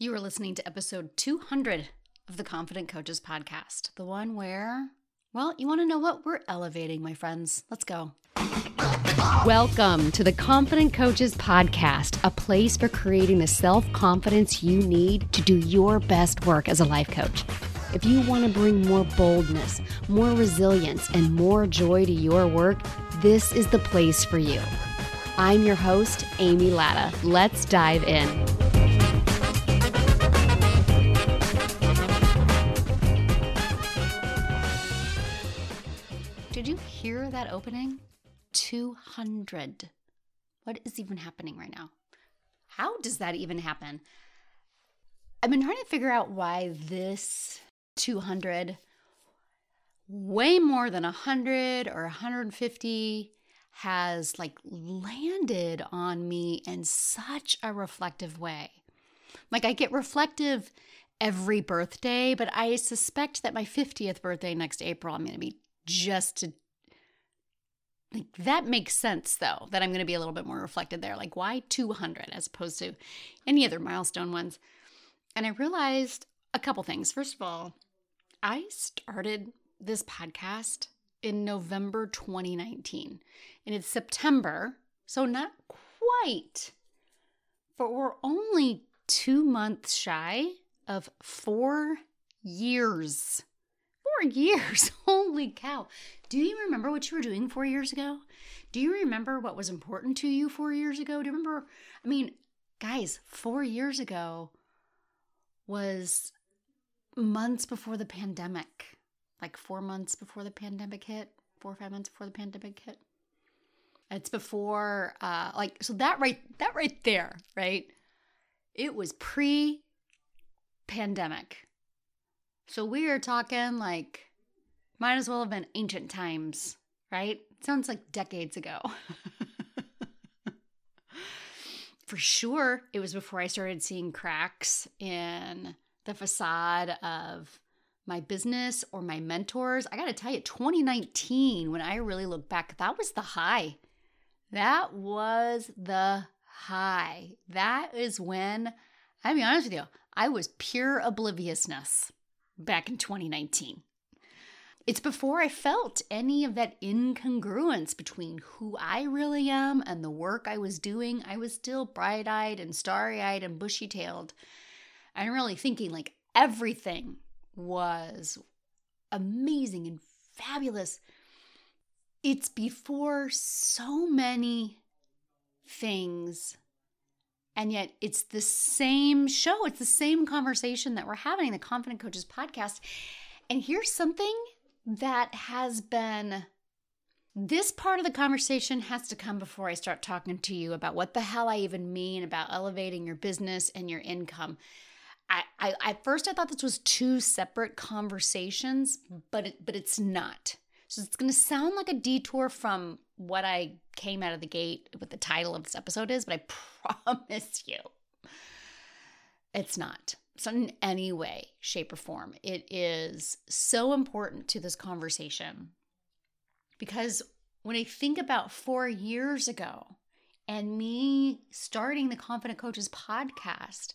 You are listening to episode 200 of the Confident Coaches podcast, the one where, well, you want to know what? We're elevating, my friends. Let's go. Welcome to the Confident Coaches podcast, a place for creating the self confidence you need to do your best work as a life coach. If you want to bring more boldness, more resilience, and more joy to your work, this is the place for you. I'm your host, Amy Latta. Let's dive in. That opening? 200. What is even happening right now? How does that even happen? I've been trying to figure out why this 200, way more than 100 or 150, has like landed on me in such a reflective way. Like I get reflective every birthday, but I suspect that my 50th birthday next April, I'm going to be just to like that makes sense though that i'm going to be a little bit more reflected there. Like why 200 as opposed to any other milestone ones? And i realized a couple things. First of all i started this podcast in november 2019 and it's september so not quite but we're only two months shy of four years four years. Holy cow. Do you remember what you were doing four years ago? Do you remember what was important to you four years ago? Do you remember? I mean, guys, four years ago was months before the pandemic, like four months before the pandemic hit, four or five months before the pandemic hit. It's before, uh, like, so that right, that right there, right? It was pre pandemic so we are talking like, might as well have been ancient times, right? Sounds like decades ago. For sure, it was before I started seeing cracks in the facade of my business or my mentors. I got to tell you, 2019, when I really look back, that was the high. That was the high. That is when, I'll be honest with you, I was pure obliviousness back in 2019. It's before I felt any of that incongruence between who I really am and the work I was doing. I was still bright eyed and starry eyed and bushy tailed. And really thinking like everything was amazing and fabulous. It's before so many things and yet it's the same show, it's the same conversation that we're having, the Confident Coaches podcast. And here's something that has been this part of the conversation has to come before I start talking to you about what the hell I even mean about elevating your business and your income. I, I at first I thought this was two separate conversations, but it, but it's not. So it's going to sound like a detour from what I came out of the gate with the title of this episode is, but I promise you it's not. So, in any way, shape, or form, it is so important to this conversation because when I think about four years ago and me starting the Confident Coaches podcast,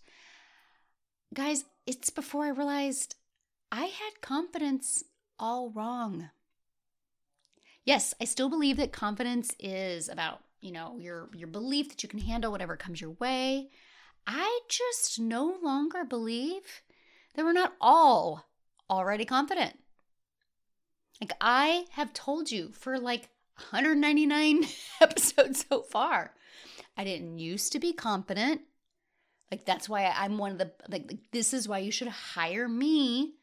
guys, it's before I realized I had confidence all wrong yes, I still believe that confidence is about, you know, your your belief that you can handle whatever comes your way. I just no longer believe that we're not all already confident. Like I have told you for like 199 episodes so far. I didn't used to be confident. Like that's why I'm one of the like, like this is why you should hire me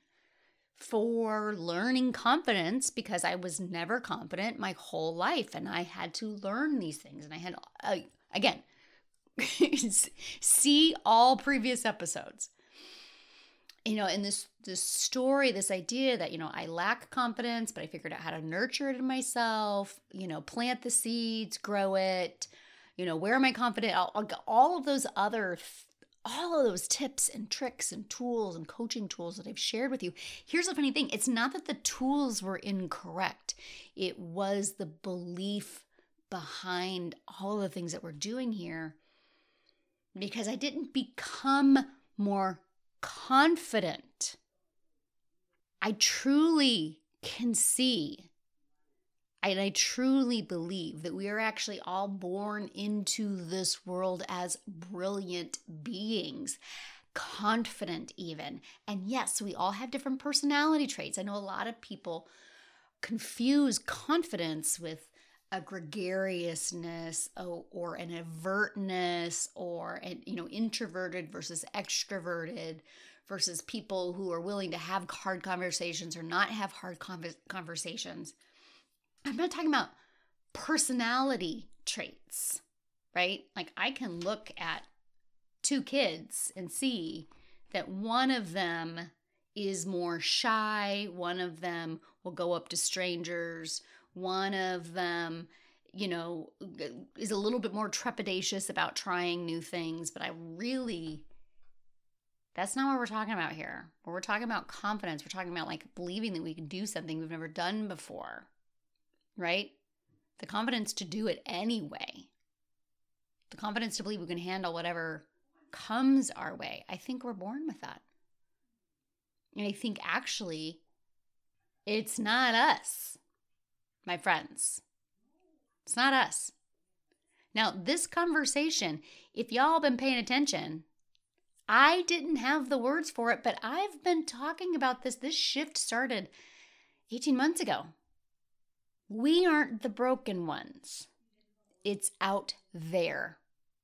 for learning confidence because I was never confident my whole life and I had to learn these things. And I had, uh, again, see all previous episodes. You know, in this this story, this idea that you know I lack confidence, but I figured out how to nurture it in myself. You know, plant the seeds, grow it. You know, where am I confident? All, all of those other all of those tips and tricks and tools and coaching tools that I've shared with you. Here's the funny thing it's not that the tools were incorrect, it was the belief behind all the things that we're doing here because I didn't become more confident. I truly can see and I truly believe that we are actually all born into this world as brilliant beings, confident even. And yes, we all have different personality traits. I know a lot of people confuse confidence with a gregariousness or, or an avertness or an, you know introverted versus extroverted versus people who are willing to have hard conversations or not have hard conversations i'm not talking about personality traits right like i can look at two kids and see that one of them is more shy one of them will go up to strangers one of them, you know, is a little bit more trepidatious about trying new things, but I really that's not what we're talking about here. We're talking about confidence, we're talking about like believing that we can do something we've never done before. Right? The confidence to do it anyway. The confidence to believe we can handle whatever comes our way. I think we're born with that. And I think actually it's not us my friends. It's not us. Now, this conversation, if y'all been paying attention, I didn't have the words for it, but I've been talking about this. This shift started 18 months ago. We aren't the broken ones. It's out there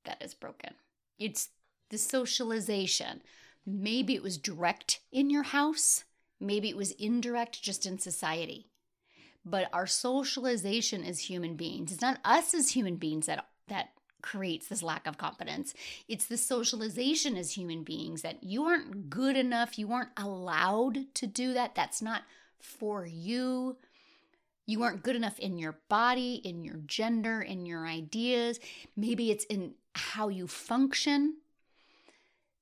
that is broken. It's the socialization. Maybe it was direct in your house, maybe it was indirect just in society but our socialization as human beings it's not us as human beings that that creates this lack of confidence it's the socialization as human beings that you aren't good enough you aren't allowed to do that that's not for you you aren't good enough in your body in your gender in your ideas maybe it's in how you function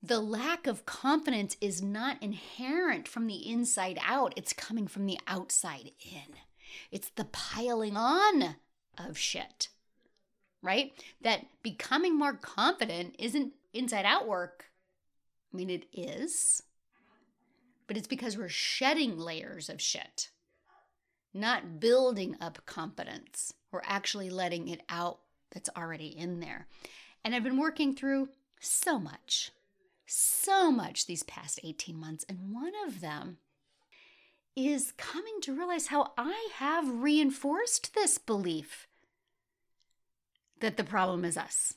the lack of confidence is not inherent from the inside out, it's coming from the outside in. It's the piling on of shit, right? That becoming more confident isn't inside out work. I mean, it is, but it's because we're shedding layers of shit, not building up competence. We're actually letting it out that's already in there. And I've been working through so much, so much these past 18 months. And one of them is coming to realize how I have reinforced this belief that the problem is us.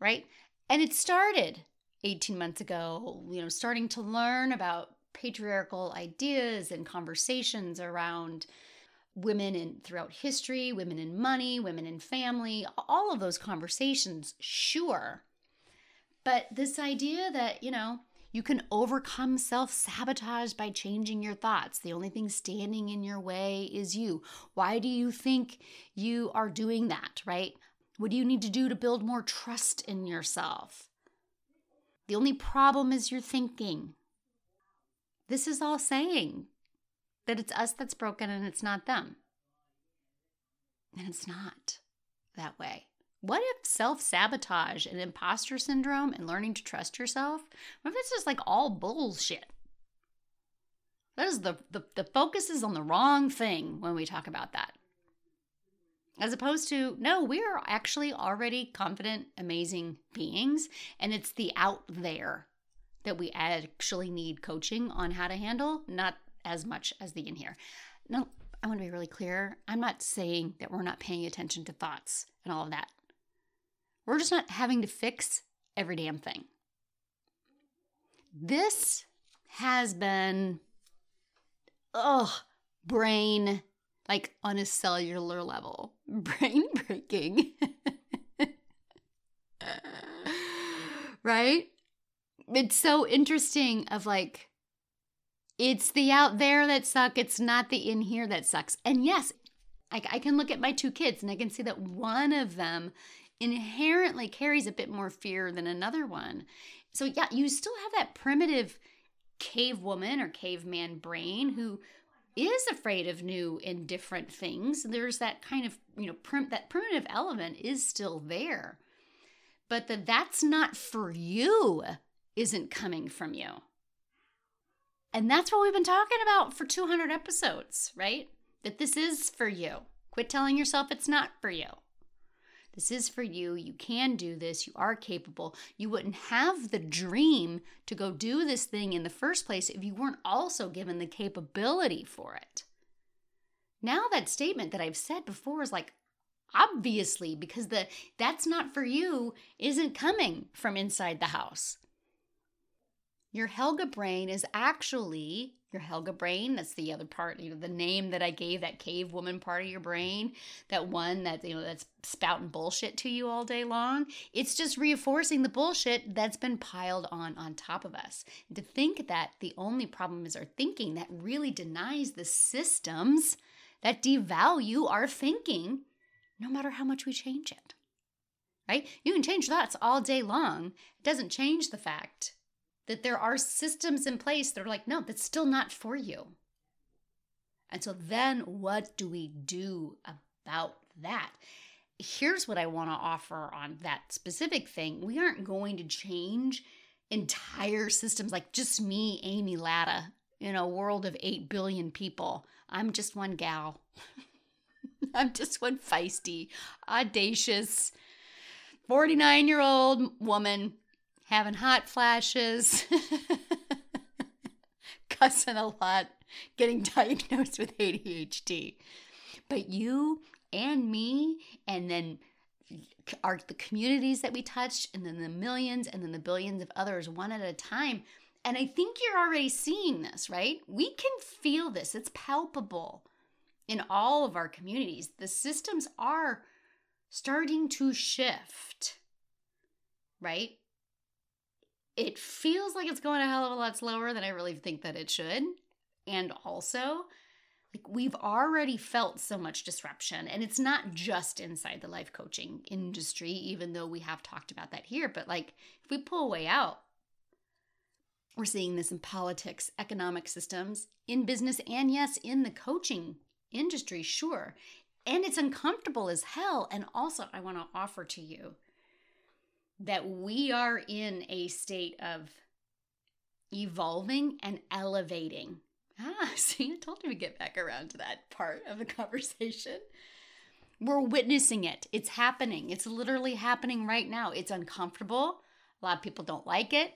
Right? And it started 18 months ago, you know, starting to learn about patriarchal ideas and conversations around women in throughout history, women in money, women in family, all of those conversations, sure. But this idea that, you know, you can overcome self sabotage by changing your thoughts. The only thing standing in your way is you. Why do you think you are doing that, right? What do you need to do to build more trust in yourself? The only problem is your thinking. This is all saying that it's us that's broken and it's not them. And it's not that way. What if self sabotage and imposter syndrome and learning to trust yourself? What if it's just like all bullshit? That is the, the, the focus is on the wrong thing when we talk about that. As opposed to, no, we are actually already confident, amazing beings, and it's the out there that we actually need coaching on how to handle, not as much as the in here. No, I want to be really clear. I'm not saying that we're not paying attention to thoughts and all of that. We're just not having to fix every damn thing. This has been, ugh, brain, like on a cellular level, brain breaking. right? It's so interesting of like, it's the out there that suck. It's not the in here that sucks. And yes, I, I can look at my two kids and I can see that one of them inherently carries a bit more fear than another one. So, yeah, you still have that primitive cave woman or caveman brain who is afraid of new and different things. There's that kind of, you know, prim- that primitive element is still there. But that that's not for you isn't coming from you. And that's what we've been talking about for 200 episodes, right? That this is for you. Quit telling yourself it's not for you. This is for you. You can do this. You are capable. You wouldn't have the dream to go do this thing in the first place if you weren't also given the capability for it. Now that statement that I've said before is like obviously because the that's not for you isn't coming from inside the house. Your Helga brain is actually your Helga brain. That's the other part, you know, the name that I gave that cave woman part of your brain, that one that, you know, that's spouting bullshit to you all day long. It's just reinforcing the bullshit that's been piled on on top of us. And to think that the only problem is our thinking that really denies the systems that devalue our thinking, no matter how much we change it. Right? You can change thoughts all day long. It doesn't change the fact that there are systems in place that are like, no, that's still not for you. And so then what do we do about that? Here's what I want to offer on that specific thing. We aren't going to change entire systems like just me, Amy Latta, in a world of 8 billion people. I'm just one gal. I'm just one feisty, audacious, 49 year old woman having hot flashes, cussing a lot, getting diagnosed with ADHD. But you and me, and then are the communities that we touched, and then the millions, and then the billions of others, one at a time. And I think you're already seeing this, right? We can feel this, it's palpable in all of our communities. The systems are starting to shift, right? It feels like it's going a hell of a lot slower than I really think that it should. And also, like we've already felt so much disruption and it's not just inside the life coaching industry even though we have talked about that here but like if we pull way out we're seeing this in politics economic systems in business and yes in the coaching industry sure and it's uncomfortable as hell and also i want to offer to you that we are in a state of evolving and elevating. Ah, see, I told you to get back around to that part of the conversation. We're witnessing it. It's happening. It's literally happening right now. It's uncomfortable. A lot of people don't like it.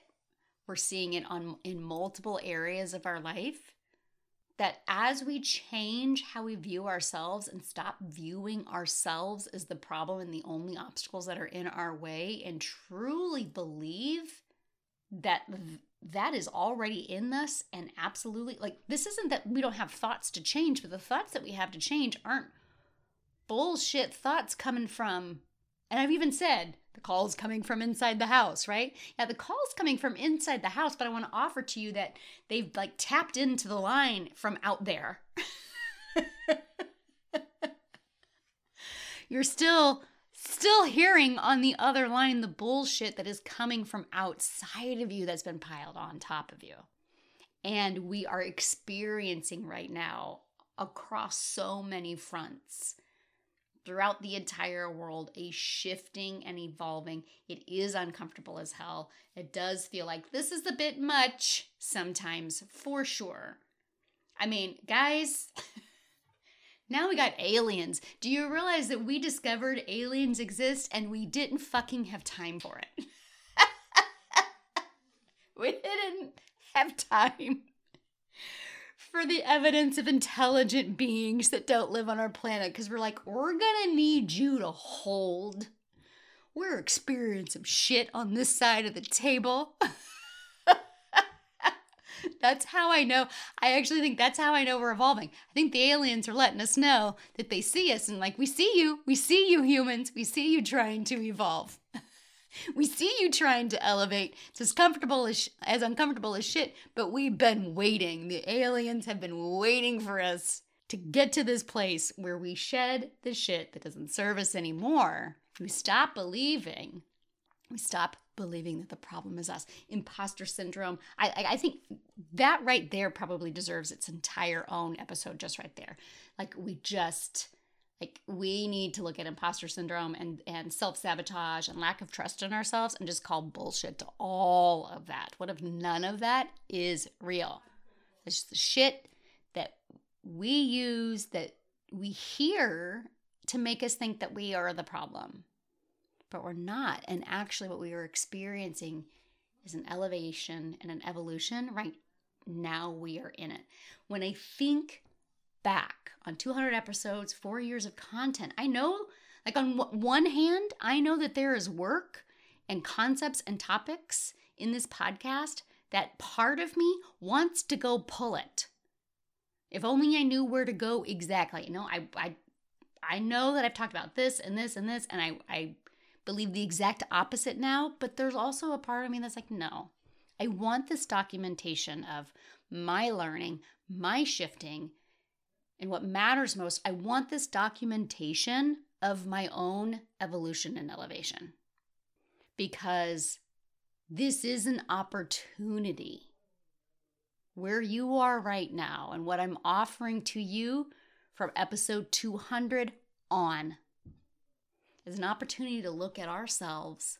We're seeing it on in multiple areas of our life that as we change how we view ourselves and stop viewing ourselves as the problem and the only obstacles that are in our way and truly believe that that is already in us and absolutely like this isn't that we don't have thoughts to change but the thoughts that we have to change aren't bullshit thoughts coming from and I've even said the call's coming from inside the house, right? Yeah, the call's coming from inside the house, but I want to offer to you that they've like tapped into the line from out there. You're still still hearing on the other line the bullshit that is coming from outside of you that's been piled on top of you. And we are experiencing right now across so many fronts throughout the entire world, a shifting and evolving. It is uncomfortable as hell. It does feel like this is a bit much sometimes, for sure. I mean, guys, now we got aliens. Do you realize that we discovered aliens exist and we didn't fucking have time for it? we didn't have time for the evidence of intelligent beings that don't live on our planet because we're like, we're gonna need you to hold. We're experiencing shit on this side of the table. that's how I know. I actually think that's how I know we're evolving. I think the aliens are letting us know that they see us and, like, we see you. We see you, humans. We see you trying to evolve. We see you trying to elevate. It's as comfortable as as uncomfortable as shit, but we've been waiting. The aliens have been waiting for us to get to this place where we shed the shit that doesn't serve us anymore. We stop believing. We stop believing that the problem is us. Imposter syndrome. I, I, I think that right there probably deserves its entire own episode just right there. Like we just Like we need to look at imposter syndrome and and self-sabotage and lack of trust in ourselves and just call bullshit to all of that. What if none of that is real? It's just the shit that we use that we hear to make us think that we are the problem. But we're not. And actually what we are experiencing is an elevation and an evolution. Right now we are in it. When I think back on 200 episodes, four years of content. I know, like, on one hand, I know that there is work and concepts and topics in this podcast that part of me wants to go pull it. If only I knew where to go exactly. You know, I, I, I know that I've talked about this and this and this, and I, I believe the exact opposite now, but there's also a part of me that's like, no, I want this documentation of my learning, my shifting, and what matters most, I want this documentation of my own evolution and elevation because this is an opportunity. Where you are right now and what I'm offering to you from episode 200 on is an opportunity to look at ourselves,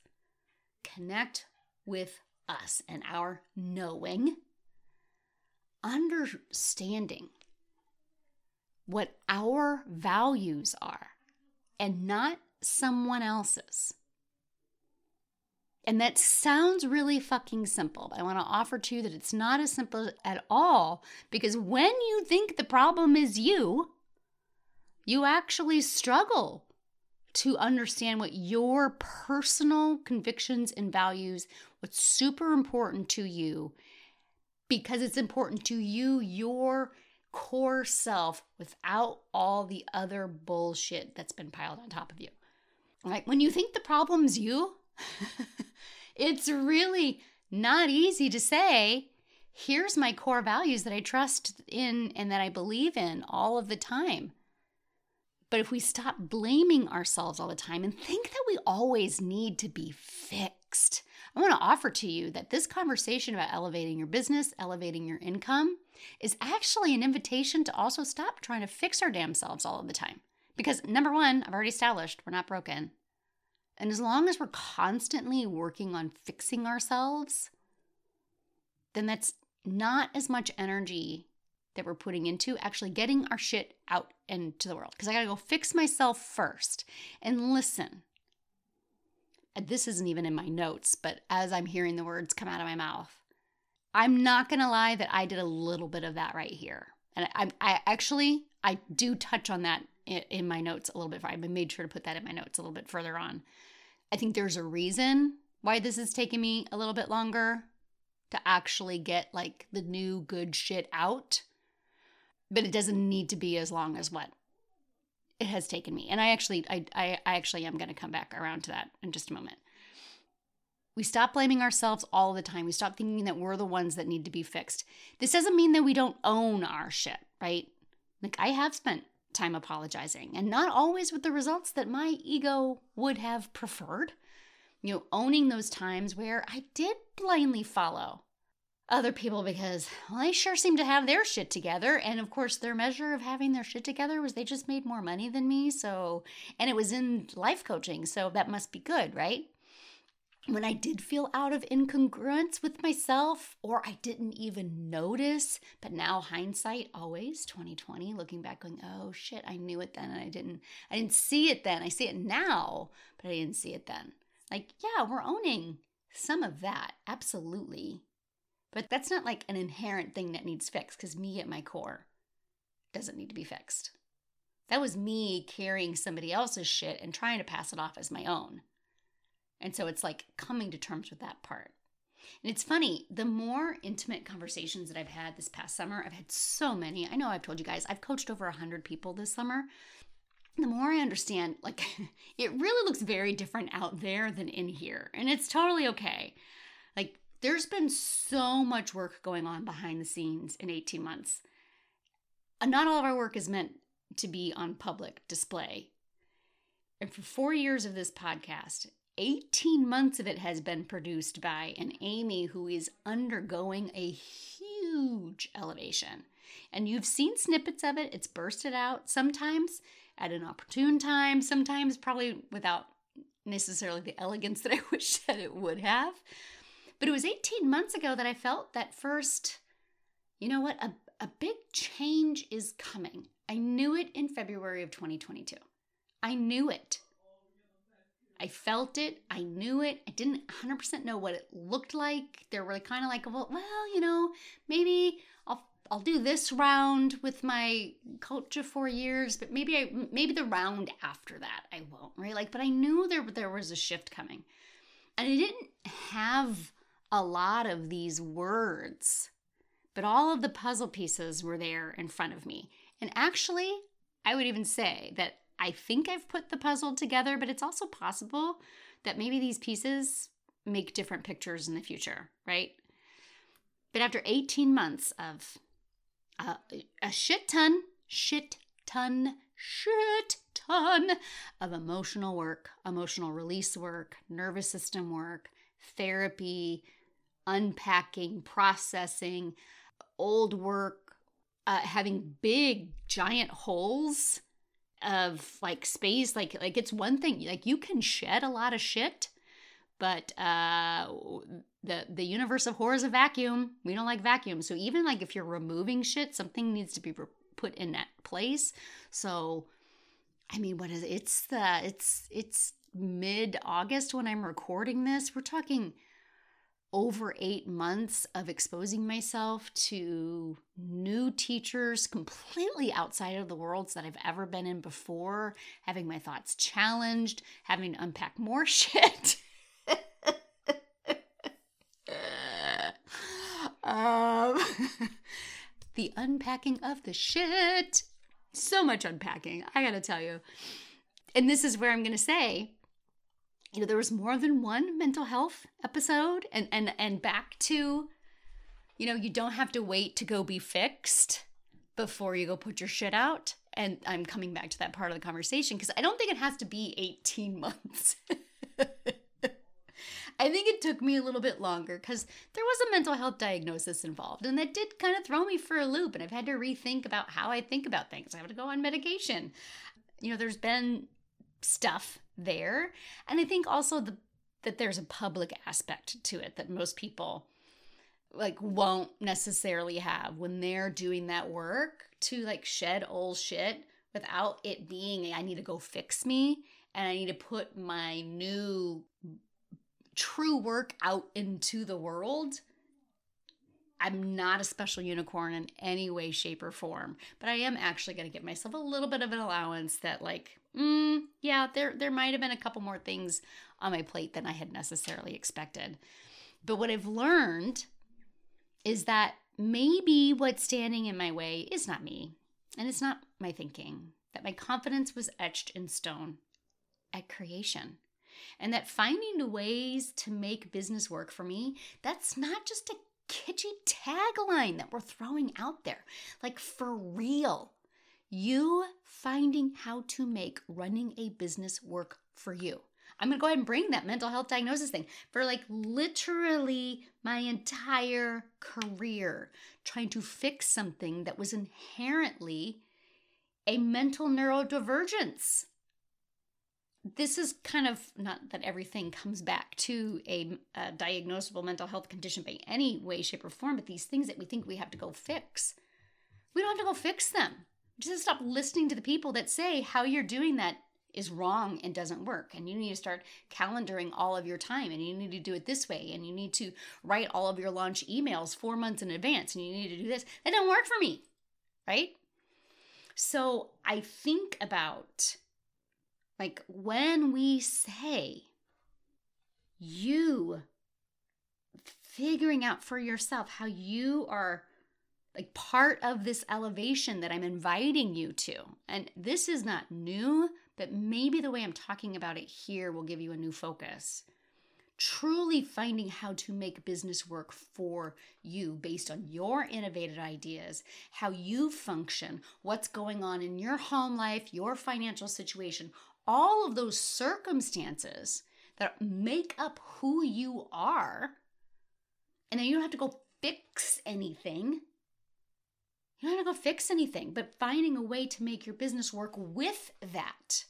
connect with us and our knowing, understanding what our values are and not someone else's. And that sounds really fucking simple, I want to offer to you that it's not as simple at all because when you think the problem is you, you actually struggle to understand what your personal convictions and values, what's super important to you, because it's important to you, your core self without all the other bullshit that's been piled on top of you. Like when you think the problem's you, it's really not easy to say, here's my core values that I trust in and that I believe in all of the time. But if we stop blaming ourselves all the time and think that we always need to be fixed, I want to offer to you that this conversation about elevating your business, elevating your income, is actually an invitation to also stop trying to fix our damn selves all of the time. Because number one, I've already established we're not broken. And as long as we're constantly working on fixing ourselves, then that's not as much energy that we're putting into actually getting our shit out into the world. Because I gotta go fix myself first. And listen, this isn't even in my notes, but as I'm hearing the words come out of my mouth, I'm not gonna lie that I did a little bit of that right here. And I, I actually, I do touch on that in, in my notes a little bit. I made sure to put that in my notes a little bit further on. I think there's a reason why this is taking me a little bit longer to actually get like the new good shit out. But it doesn't need to be as long as what it has taken me. And I actually, I, I, I actually am going to come back around to that in just a moment. We stop blaming ourselves all the time. We stop thinking that we're the ones that need to be fixed. This doesn't mean that we don't own our shit, right? Like I have spent time apologizing and not always with the results that my ego would have preferred. You know, owning those times where I did blindly follow other people because well, they sure seem to have their shit together. And of course, their measure of having their shit together was they just made more money than me. So, and it was in life coaching. So that must be good, right? When I did feel out of incongruence with myself, or I didn't even notice, but now hindsight, always 2020, looking back, going, oh shit, I knew it then and I didn't, I didn't see it then. I see it now, but I didn't see it then. Like, yeah, we're owning some of that, absolutely but that's not like an inherent thing that needs fixed because me at my core doesn't need to be fixed. That was me carrying somebody else's shit and trying to pass it off as my own. And so it's like coming to terms with that part. And it's funny, the more intimate conversations that I've had this past summer, I've had so many. I know I've told you guys, I've coached over 100 people this summer. The more I understand, like, it really looks very different out there than in here. And it's totally okay. Like, there's been so much work going on behind the scenes in 18 months. Not all of our work is meant to be on public display. And for four years of this podcast, 18 months of it has been produced by an Amy who is undergoing a huge elevation. And you've seen snippets of it, it's bursted out sometimes. at an opportune time, sometimes probably without necessarily the elegance that I wish that it would have. But it was 18 months ago that I felt that first, you know what, a, a big change is coming. I knew it in February of 2022. I knew it. I felt it. I knew it. I didn't 100% know what it looked like. There were kind of like, well, well, you know, maybe I'll I'll do this round with my coach of four years, but maybe I maybe the round after that I won't, right? Like, but I knew there there was a shift coming. And I didn't have a lot of these words, but all of the puzzle pieces were there in front of me. And actually, I would even say that I think I've put the puzzle together, but it's also possible that maybe these pieces make different pictures in the future, right? But after 18 months of uh, a shit ton, shit ton, shit ton of emotional work, emotional release work, nervous system work, therapy, unpacking, processing, old work, uh, having big giant holes of like space like like it's one thing like you can shed a lot of shit but uh the the universe of horror is a vacuum. We don't like vacuums. So even like if you're removing shit something needs to be re- put in that place. So i mean what is it? it's the it's it's mid august when i'm recording this. We're talking over eight months of exposing myself to new teachers completely outside of the worlds that I've ever been in before, having my thoughts challenged, having to unpack more shit. um, the unpacking of the shit. So much unpacking, I gotta tell you. And this is where I'm gonna say you know there was more than one mental health episode and and and back to you know you don't have to wait to go be fixed before you go put your shit out and i'm coming back to that part of the conversation because i don't think it has to be 18 months I think it took me a little bit longer because there was a mental health diagnosis involved, and that did kind of throw me for a loop. And I've had to rethink about how I think about things. I have to go on medication. You know, there's been stuff there. And I think also the, that there's a public aspect to it that most people like won't necessarily have when they're doing that work to like shed old shit without it being I need to go fix me and I need to put my new true work out into the world. I'm not a special unicorn in any way, shape, or form, but I am actually going to give myself a little bit of an allowance that, like, mm, yeah, there there might have been a couple more things on my plate than I had necessarily expected. But what I've learned is that maybe what's standing in my way is not me, and it's not my thinking. That my confidence was etched in stone at creation. And that finding ways to make business work for me, that's not just a kitschy tagline that we're throwing out there. Like for real. You finding how to make running a business work for you. I'm going to go ahead and bring that mental health diagnosis thing for like literally my entire career, trying to fix something that was inherently a mental neurodivergence. This is kind of not that everything comes back to a, a diagnosable mental health condition by any way, shape, or form, but these things that we think we have to go fix, we don't have to go fix them just stop listening to the people that say how you're doing that is wrong and doesn't work. And you need to start calendaring all of your time and you need to do it this way. And you need to write all of your launch emails four months in advance and you need to do this. That don't work for me, right? So I think about like when we say you figuring out for yourself how you are like part of this elevation that I'm inviting you to. And this is not new, but maybe the way I'm talking about it here will give you a new focus. Truly finding how to make business work for you based on your innovative ideas, how you function, what's going on in your home life, your financial situation, all of those circumstances that make up who you are. And then you don't have to go fix anything You don't have to go fix anything, but finding a way to make your business work with that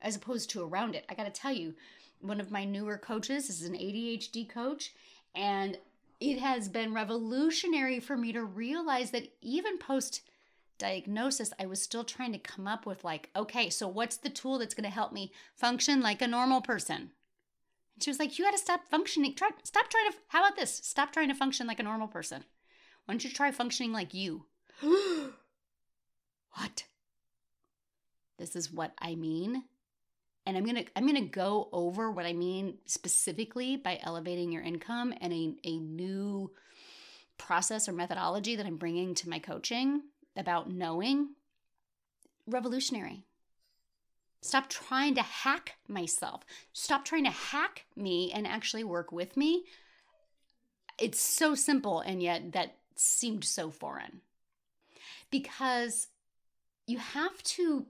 as opposed to around it. I got to tell you, one of my newer coaches is an ADHD coach, and it has been revolutionary for me to realize that even post diagnosis, I was still trying to come up with, like, okay, so what's the tool that's going to help me function like a normal person? And she was like, you got to stop functioning. Try, stop trying to, how about this? Stop trying to function like a normal person. Why don't you try functioning like you? what? This is what I mean and i'm gonna i'm gonna go over what i mean specifically by elevating your income and a, a new process or methodology that i'm bringing to my coaching about knowing revolutionary stop trying to hack myself stop trying to hack me and actually work with me it's so simple and yet that seemed so foreign because you have to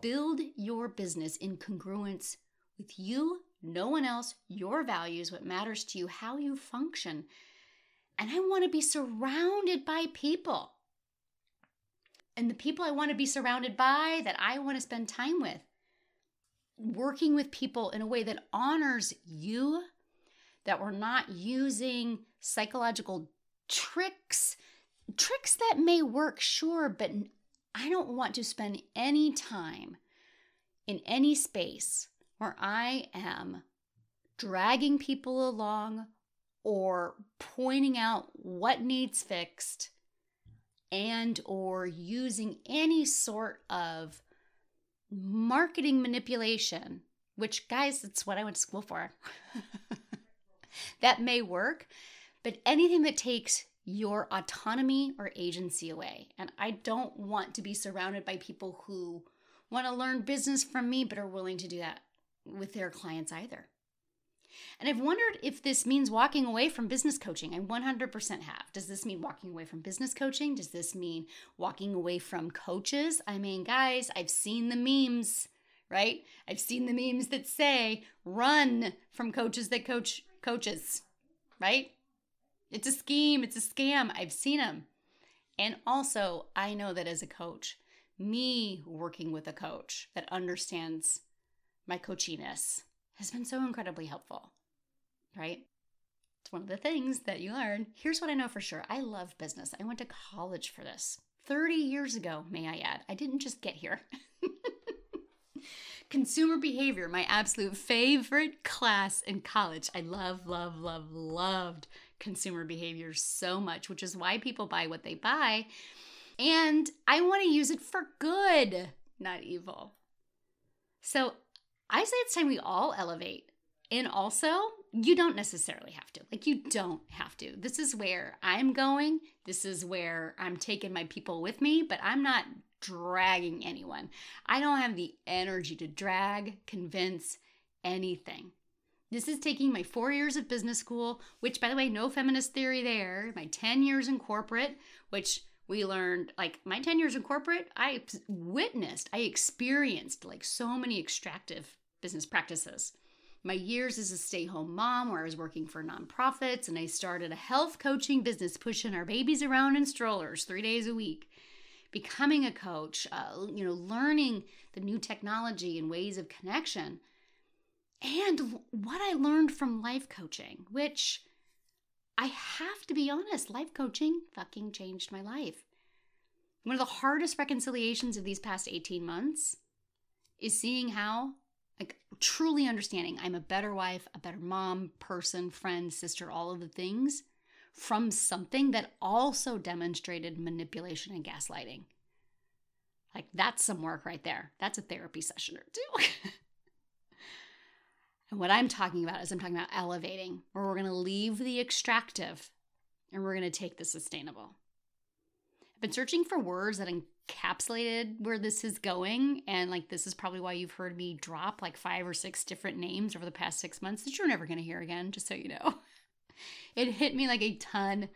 Build your business in congruence with you, no one else, your values, what matters to you, how you function. And I want to be surrounded by people. And the people I want to be surrounded by, that I want to spend time with, working with people in a way that honors you, that we're not using psychological tricks, tricks that may work, sure, but I don't want to spend any time in any space where I am dragging people along or pointing out what needs fixed and or using any sort of marketing manipulation which guys it's what i went to school for that may work but anything that takes your autonomy or agency away. And I don't want to be surrounded by people who want to learn business from me but are willing to do that with their clients either. And I've wondered if this means walking away from business coaching. I 100% have. Does this mean walking away from business coaching? Does this mean walking away from coaches? I mean, guys, I've seen the memes, right? I've seen the memes that say run from coaches that coach coaches, right? It's a scheme, it's a scam. I've seen them. And also, I know that as a coach, me working with a coach that understands my coachiness has been so incredibly helpful, right? It's one of the things that you learn. Here's what I know for sure I love business. I went to college for this 30 years ago, may I add. I didn't just get here. Consumer behavior, my absolute favorite class in college. I love, love, love, loved consumer behavior so much, which is why people buy what they buy. And I want to use it for good, not evil. So I say it's time we all elevate. And also, you don't necessarily have to. Like, you don't have to. This is where I'm going. This is where I'm taking my people with me, but I'm not dragging anyone. I don't have the energy to drag, convince anything. This is taking my four years of business school, which, by the way, no feminist theory there, my 10 years in corporate, which we learned like my 10 years in corporate, I witnessed, I experienced like so many extractive business practices. My years as a stay home mom, where I was working for nonprofits, and I started a health coaching business pushing our babies around in strollers three days a week. Becoming a coach, uh, you know, learning the new technology and ways of connection and what I learned from life coaching, which I have to be honest, life coaching fucking changed my life. One of the hardest reconciliations of these past 18 months is seeing how, like, truly understanding I'm a better wife, a better mom, person, friend, sister, all of the things from something that also demonstrated manipulation and gaslighting. Like, that's some work right there. That's a therapy session or two. And what I'm talking about is I'm talking about elevating, where we're going to leave the extractive and we're going to take the sustainable. I've been searching for words that encapsulated where this is going. And like, this is probably why you've heard me drop like five or six different names over the past six months that you're never going to hear again, just so you know. It hit me like a ton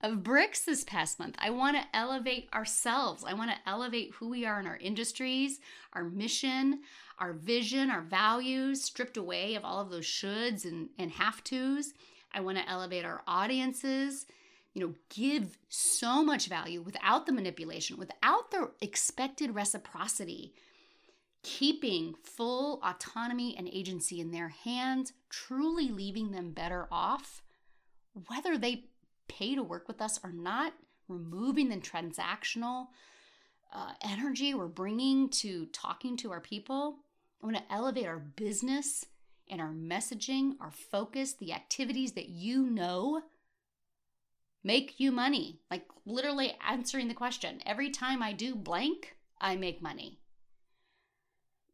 of bricks this past month. I want to elevate ourselves. I want to elevate who we are in our industries, our mission, our vision, our values, stripped away of all of those shoulds and, and have tos. I want to elevate our audiences you know, give so much value without the manipulation, without the expected reciprocity, keeping full autonomy and agency in their hands, truly leaving them better off, whether they pay to work with us are not, removing the transactional uh, energy we're bringing to talking to our people. I want to elevate our business and our messaging, our focus, the activities that you know make you money. Like literally answering the question every time I do blank, I make money.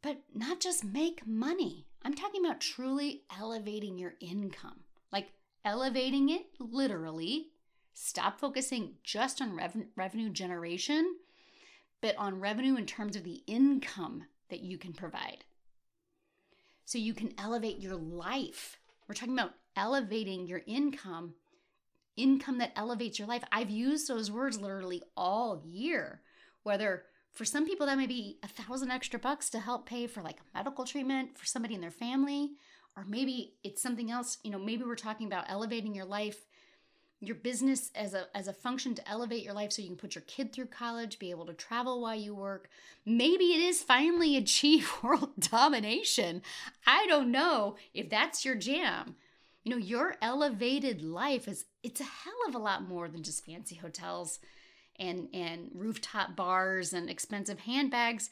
But not just make money, I'm talking about truly elevating your income, like elevating it literally. Stop focusing just on rev- revenue generation, but on revenue in terms of the income that you can provide. So you can elevate your life. We're talking about elevating your income income that elevates your life. I've used those words literally all year. Whether for some people that may be a thousand extra bucks to help pay for like medical treatment for somebody in their family, or maybe it's something else. You know, maybe we're talking about elevating your life, your business as a as a function to elevate your life so you can put your kid through college, be able to travel while you work. Maybe it is finally achieve world domination. I don't know if that's your jam you know, your elevated life is it's a hell of a lot more than just fancy hotels and and rooftop bars and expensive handbags.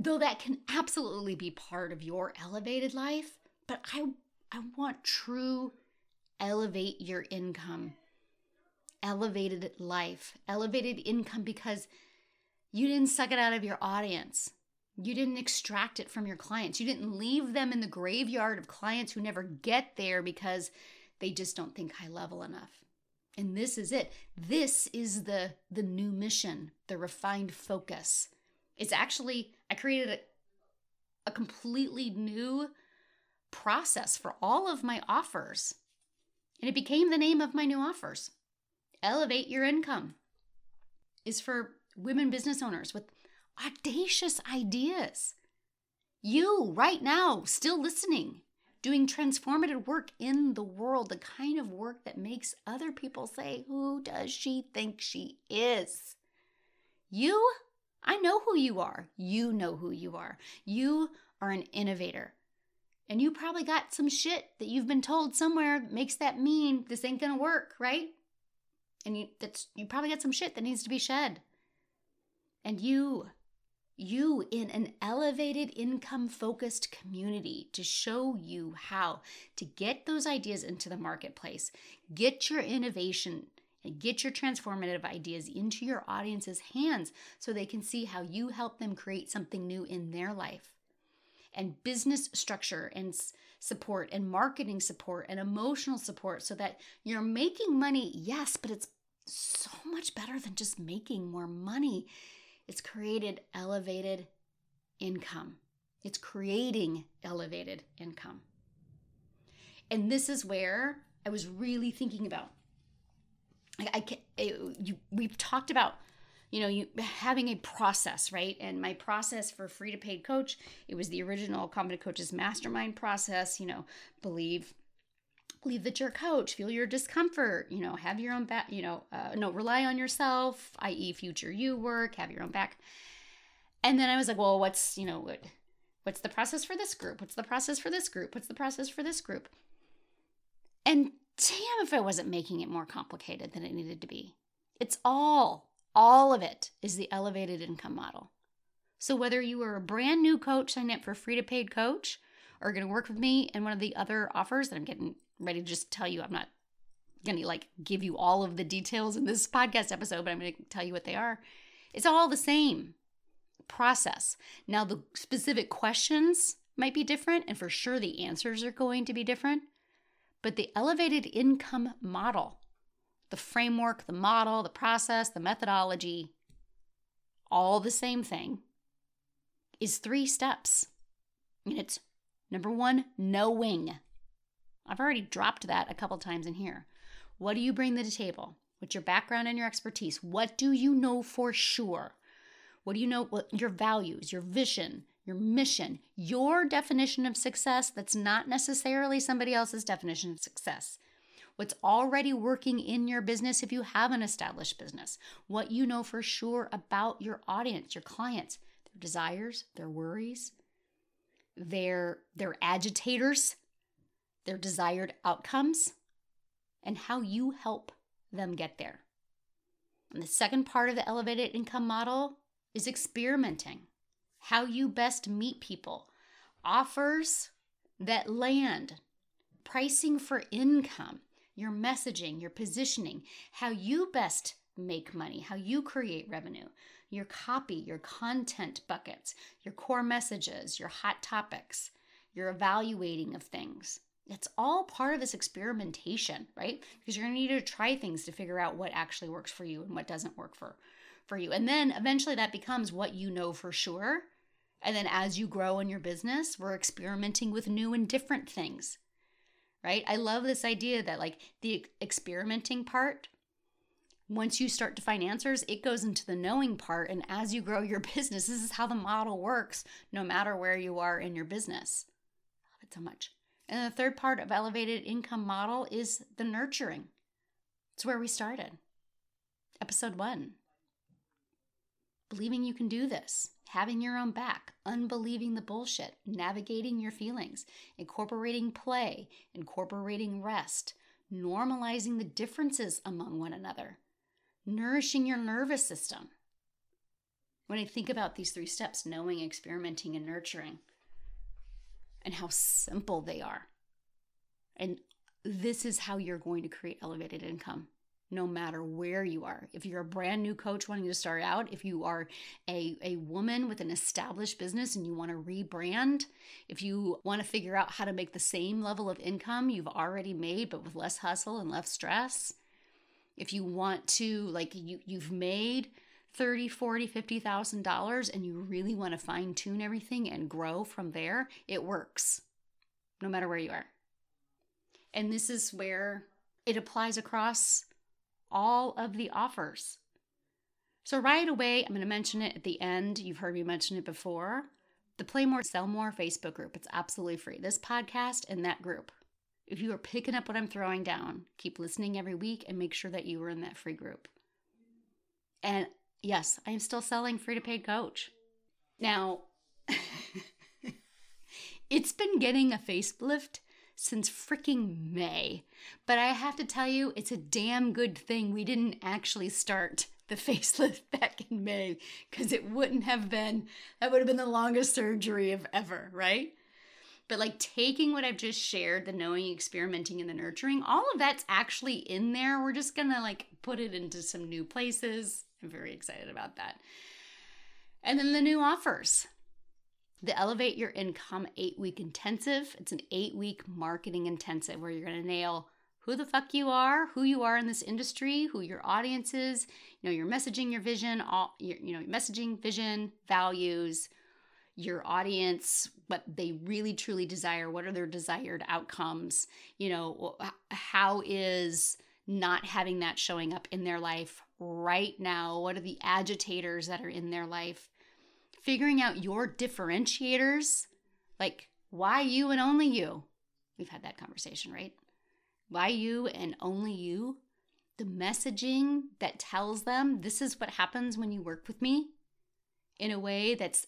Though that can absolutely be part of your elevated life, but I I want true elevate your income. Elevated life, elevated income because you didn't suck it out of your audience. You didn't extract it from your clients. You didn't leave them in the graveyard of clients who never get there because they just don't think high level enough. And this is it. This is the the new mission, the refined focus. It's actually I created a, a completely new process for all of my offers. And it became the name of my new offers. Elevate your income is for women business owners with audacious ideas. You, right now, still listening, doing transformative work in the world, the kind of work that makes other people say, Who does she think she is? You, I know who you are. You know who you are. You are an innovator. And you probably got some shit that you've been told somewhere makes that mean this ain't gonna work, right? And you that's you probably got some shit that needs to be shed. And you you in an elevated income focused community to show you how to get those ideas into the marketplace, get your innovation and get your transformative ideas into your audience's hands so they can see how you help them create something new in their life. And business structure and support and marketing support and emotional support so that you're making money, yes, but it's so much better than just making more money. It's created elevated income. It's creating elevated income. And this is where I was really thinking about. I, I it, you, we've talked about, you know, you having a process, right? And my process for free to paid coach, it was the original Confident Coaches Mastermind process. You know, believe believe that you're a coach feel your discomfort you know have your own back you know uh, no rely on yourself i.e future you work have your own back and then i was like well what's you know what what's the process for this group what's the process for this group what's the process for this group and damn if i wasn't making it more complicated than it needed to be it's all all of it is the elevated income model so whether you are a brand new coach signing up for free to paid coach or going to work with me and one of the other offers that i'm getting ready to just tell you. I'm not going to like give you all of the details in this podcast episode, but I'm going to tell you what they are. It's all the same process. Now, the specific questions might be different, and for sure the answers are going to be different. But the elevated income model, the framework, the model, the process, the methodology, all the same thing, is three steps. And it's number one, knowing. I've already dropped that a couple times in here. What do you bring to the table? What's your background and your expertise? What do you know for sure? What do you know? What your values, your vision, your mission, your definition of success that's not necessarily somebody else's definition of success. what's already working in your business if you have an established business, what you know for sure about your audience, your clients, their desires, their worries, their their agitators, their desired outcomes, and how you help them get there. And the second part of the elevated income model is experimenting. How you best meet people, offers that land, pricing for income, your messaging, your positioning, how you best make money, how you create revenue, your copy, your content buckets, your core messages, your hot topics, your evaluating of things. It's all part of this experimentation, right? Because you're going to need to try things to figure out what actually works for you and what doesn't work for for you. And then eventually that becomes what you know for sure. And then as you grow in your business, we're experimenting with new and different things. Right? I love this idea that like the experimenting part once you start to find answers, it goes into the knowing part. And as you grow your business, this is how the model works, no matter where you are in your business. I love it so much. And the third part of elevated income model is the nurturing. It's where we started. Episode one. Believing you can do this, having your own back, unbelieving the bullshit, navigating your feelings, incorporating play, incorporating rest, normalizing the differences among one another, nourishing your nervous system. When I think about these three steps knowing, experimenting, and nurturing and how simple they are. And this is how you're going to create elevated income no matter where you are. If you're a brand new coach wanting to start out, if you are a, a woman with an established business and you want to rebrand, if you want to figure out how to make the same level of income you've already made but with less hustle and less stress, if you want to like you you've made 30 40 50000 dollars and you really want to fine tune everything and grow from there it works no matter where you are and this is where it applies across all of the offers. So right away i'm going to mention it at the end. You've heard me mention it before. The play more sell more facebook group it's absolutely free. This podcast and that group. If you are picking up what I'm throwing down, keep listening every week and make sure that you are in that free group. And yes, I am still selling free to paid coach. Now, it's been getting a facelift since freaking May. But I have to tell you, it's a damn good thing we didn't actually start the facelift back in May because it wouldn't have been, that would have been the longest surgery of ever, right? But like taking what I've just shared, the knowing, experimenting, and the nurturing, all of that's actually in there. We're just gonna like put it into some new places. I'm very excited about that. And then the new offers. The Elevate Your Income eight week intensive. It's an eight week marketing intensive where you're going to nail who the fuck you are, who you are in this industry, who your audience is, you know, your messaging, your vision, all your, you know, messaging, vision, values, your audience what they really truly desire what are their desired outcomes you know how is not having that showing up in their life right now what are the agitators that are in their life figuring out your differentiators like why you and only you. We've had that conversation right? Why you and only you? The messaging that tells them this is what happens when you work with me in a way that's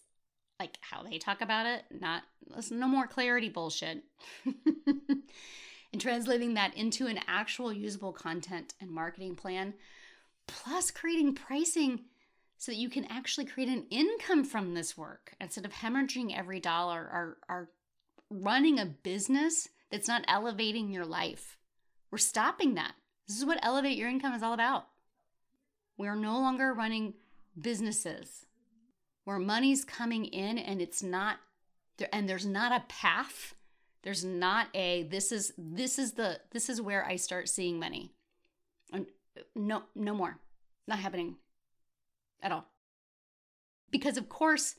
like how they talk about it, not no more clarity bullshit. and translating that into an actual usable content and marketing plan, plus creating pricing so that you can actually create an income from this work instead of hemorrhaging every dollar or, or running a business that's not elevating your life. We're stopping that. This is what elevate your income is all about. We are no longer running businesses where money's coming in and it's not there and there's not a path there's not a this is this is the this is where i start seeing money and uh, no no more not happening at all because of course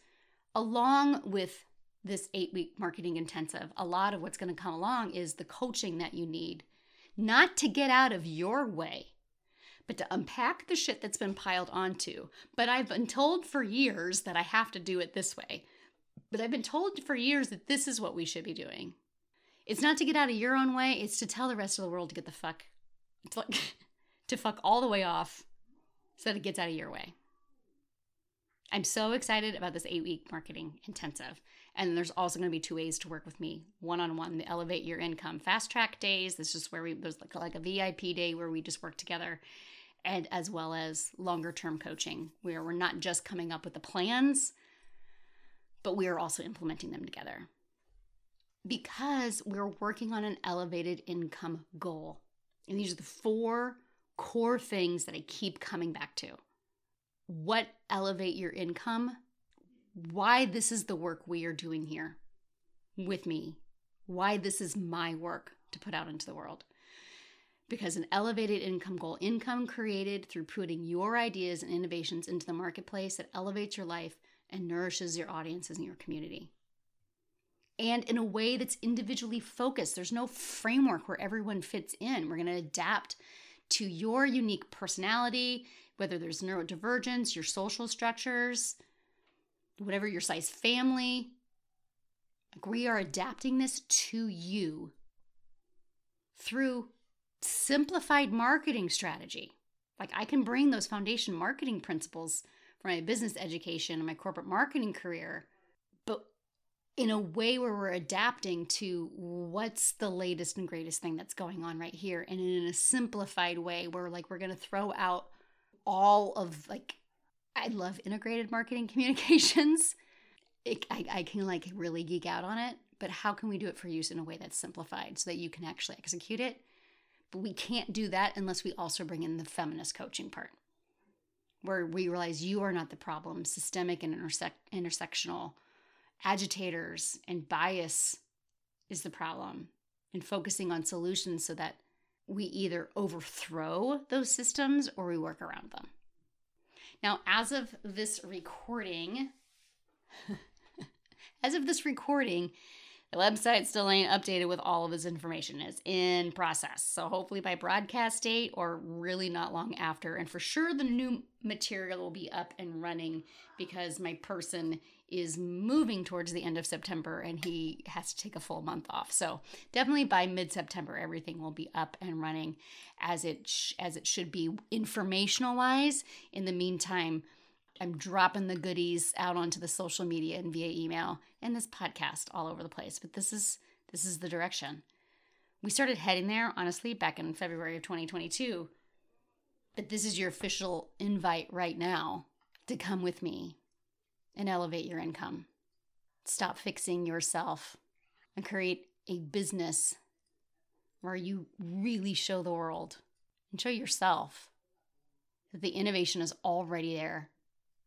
along with this 8 week marketing intensive a lot of what's going to come along is the coaching that you need not to get out of your way but to unpack the shit that's been piled onto. But I've been told for years that I have to do it this way. But I've been told for years that this is what we should be doing. It's not to get out of your own way, it's to tell the rest of the world to get the fuck to, like, to fuck all the way off so that it gets out of your way. I'm so excited about this eight week marketing intensive. And there's also going to be two ways to work with me one on one, the Elevate Your Income Fast Track days. This is where we, there's like, like a VIP day where we just work together, and as well as longer term coaching, where we're not just coming up with the plans, but we are also implementing them together. Because we're working on an elevated income goal. And these are the four core things that I keep coming back to what elevate your income, why this is the work we are doing here with me, why this is my work to put out into the world. Because an elevated income goal, income created through putting your ideas and innovations into the marketplace that elevates your life and nourishes your audiences and your community. And in a way that's individually focused. There's no framework where everyone fits in. We're going to adapt to your unique personality whether there's neurodivergence, your social structures, whatever your size family. Like we are adapting this to you through simplified marketing strategy. Like I can bring those foundation marketing principles from my business education and my corporate marketing career, but in a way where we're adapting to what's the latest and greatest thing that's going on right here and in a simplified way where like we're going to throw out all of like I love integrated marketing communications. It, I, I can like really geek out on it, but how can we do it for use in a way that's simplified so that you can actually execute it? But we can't do that unless we also bring in the feminist coaching part, where we realize you are not the problem, systemic and intersect, intersectional agitators and bias is the problem, and focusing on solutions so that we either overthrow those systems or we work around them. Now, as of this recording, as of this recording, the website still ain't updated with all of this information. It's in process. So hopefully by broadcast date or really not long after. And for sure the new material will be up and running because my person is moving towards the end of September and he has to take a full month off. So definitely by mid-September everything will be up and running as it sh- as it should be informational wise. In the meantime, I'm dropping the goodies out onto the social media and via email and this podcast all over the place. But this is this is the direction. We started heading there honestly back in February of 2022. But this is your official invite right now to come with me and elevate your income. Stop fixing yourself and create a business where you really show the world and show yourself that the innovation is already there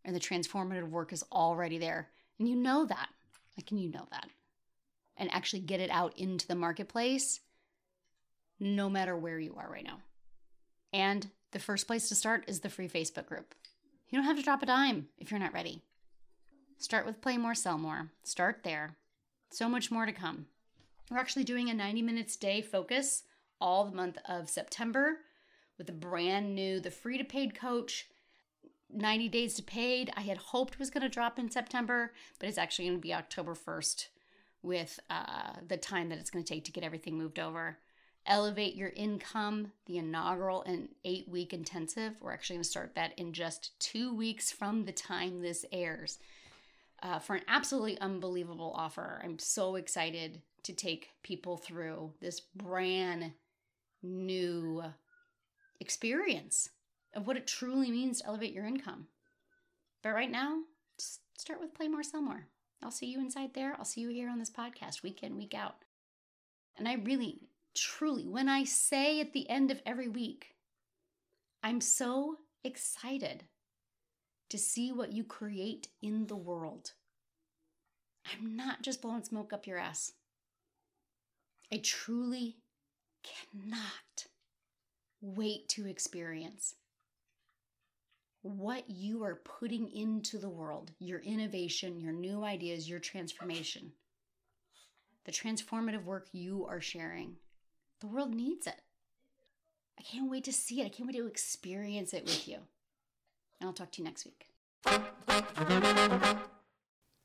and the transformative work is already there. And you know that. Like, can you know that? And actually get it out into the marketplace no matter where you are right now. And the first place to start is the free Facebook group. You don't have to drop a dime if you're not ready. Start with Play More, Sell More. Start there. So much more to come. We're actually doing a 90 minutes day focus all the month of September with a brand new, the free to paid coach 90 days to paid. I had hoped was going to drop in September, but it's actually going to be October 1st with uh, the time that it's going to take to get everything moved over. Elevate Your Income, the inaugural and eight week intensive. We're actually going to start that in just two weeks from the time this airs uh, for an absolutely unbelievable offer. I'm so excited to take people through this brand new experience of what it truly means to elevate your income. But right now, just start with Play More, Sell More. I'll see you inside there. I'll see you here on this podcast week in, week out. And I really, truly, when I say at the end of every week, I'm so excited to see what you create in the world. I'm not just blowing smoke up your ass. I truly cannot wait to experience what you are putting into the world your innovation, your new ideas, your transformation, the transformative work you are sharing. The world needs it. I can't wait to see it. I can't wait to experience it with you. And I'll talk to you next week.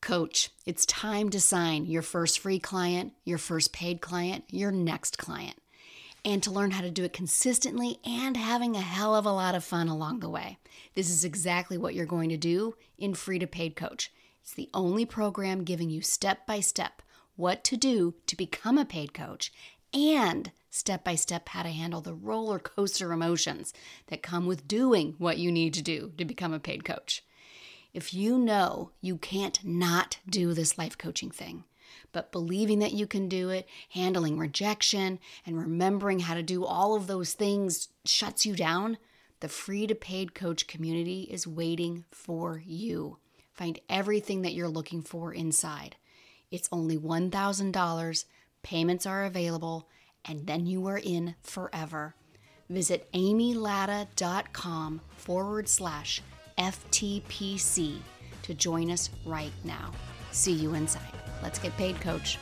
Coach, it's time to sign your first free client, your first paid client, your next client. and to learn how to do it consistently and having a hell of a lot of fun along the way. This is exactly what you're going to do in Free to Paid Coach. It's the only program giving you step by step what to do to become a paid coach and step by step how to handle the roller coaster emotions that come with doing what you need to do to become a paid coach. If you know you can't not do this life coaching thing, but believing that you can do it, handling rejection, and remembering how to do all of those things shuts you down, the free to paid coach community is waiting for you. Find everything that you're looking for inside. It's only $1,000, payments are available, and then you are in forever. Visit amylatta.com forward slash FTPC to join us right now. See you inside. Let's get paid, coach.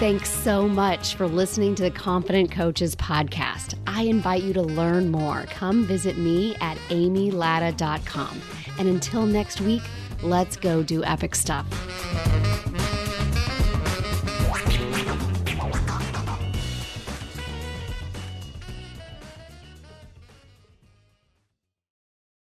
Thanks so much for listening to the Confident Coaches podcast. I invite you to learn more. Come visit me at amylatta.com. And until next week, let's go do epic stuff.